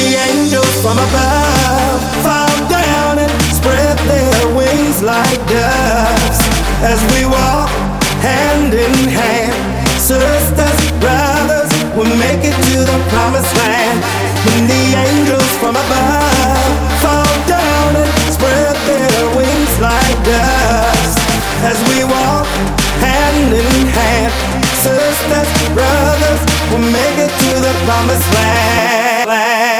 The angels from above fall down and spread their wings like doves as we walk hand in hand, sisters, brothers, we'll make it to the promised land. When the angels from above fall down and spread their wings like doves as we walk hand in hand, sisters, brothers, we'll make it to the promised land.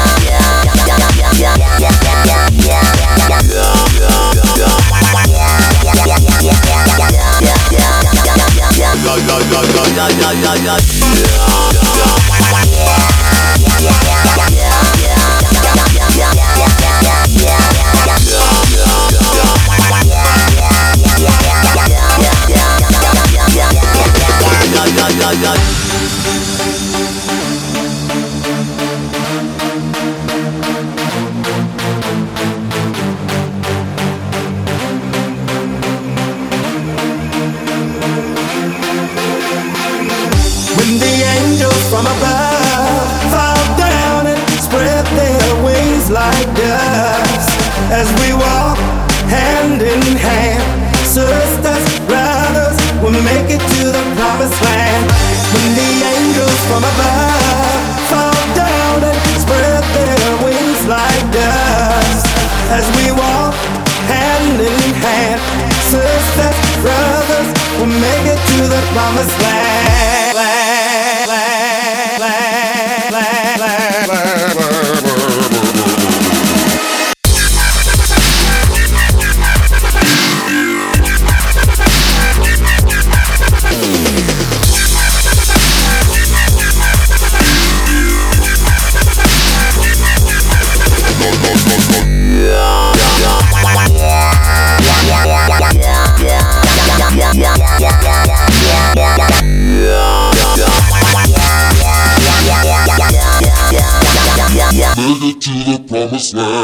When as we walk hand in hand, sisters, brothers, we'll make it to the promised land. slap.